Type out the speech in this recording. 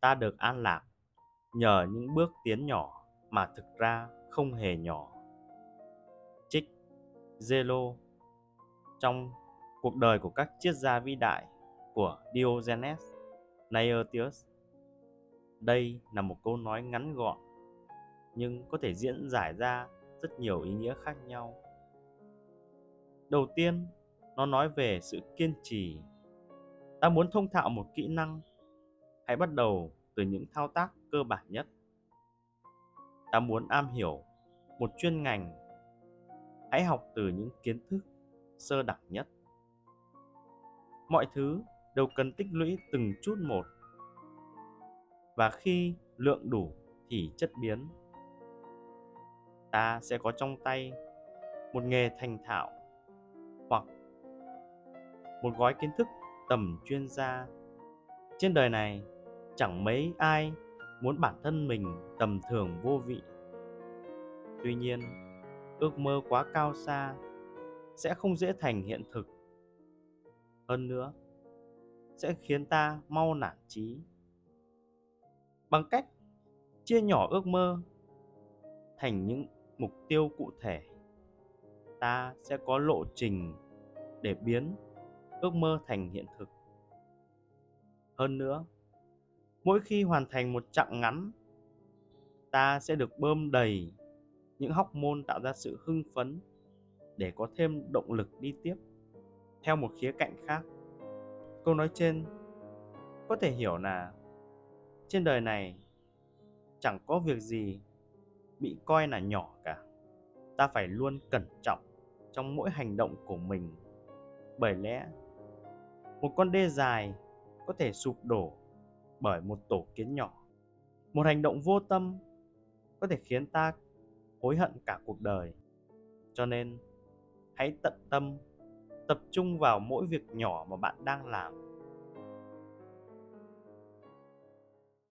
ta được an lạc nhờ những bước tiến nhỏ mà thực ra không hề nhỏ trích zelo trong cuộc đời của các triết gia vĩ đại của Diogenes Laertius. Đây là một câu nói ngắn gọn nhưng có thể diễn giải ra rất nhiều ý nghĩa khác nhau. Đầu tiên, nó nói về sự kiên trì. Ta muốn thông thạo một kỹ năng, hãy bắt đầu từ những thao tác cơ bản nhất. Ta muốn am hiểu một chuyên ngành, hãy học từ những kiến thức sơ đẳng nhất. Mọi thứ đều cần tích lũy từng chút một. Và khi lượng đủ thì chất biến. Ta sẽ có trong tay một nghề thành thạo hoặc một gói kiến thức tầm chuyên gia. Trên đời này chẳng mấy ai muốn bản thân mình tầm thường vô vị. Tuy nhiên, ước mơ quá cao xa sẽ không dễ thành hiện thực. Hơn nữa, sẽ khiến ta mau nản chí. Bằng cách chia nhỏ ước mơ thành những mục tiêu cụ thể, ta sẽ có lộ trình để biến ước mơ thành hiện thực. Hơn nữa, mỗi khi hoàn thành một chặng ngắn, ta sẽ được bơm đầy những hóc môn tạo ra sự hưng phấn để có thêm động lực đi tiếp. Theo một khía cạnh khác, câu nói trên có thể hiểu là trên đời này chẳng có việc gì bị coi là nhỏ cả. Ta phải luôn cẩn trọng trong mỗi hành động của mình. Bởi lẽ một con đê dài có thể sụp đổ bởi một tổ kiến nhỏ. Một hành động vô tâm có thể khiến ta hối hận cả cuộc đời. Cho nên, hãy tận tâm tập trung vào mỗi việc nhỏ mà bạn đang làm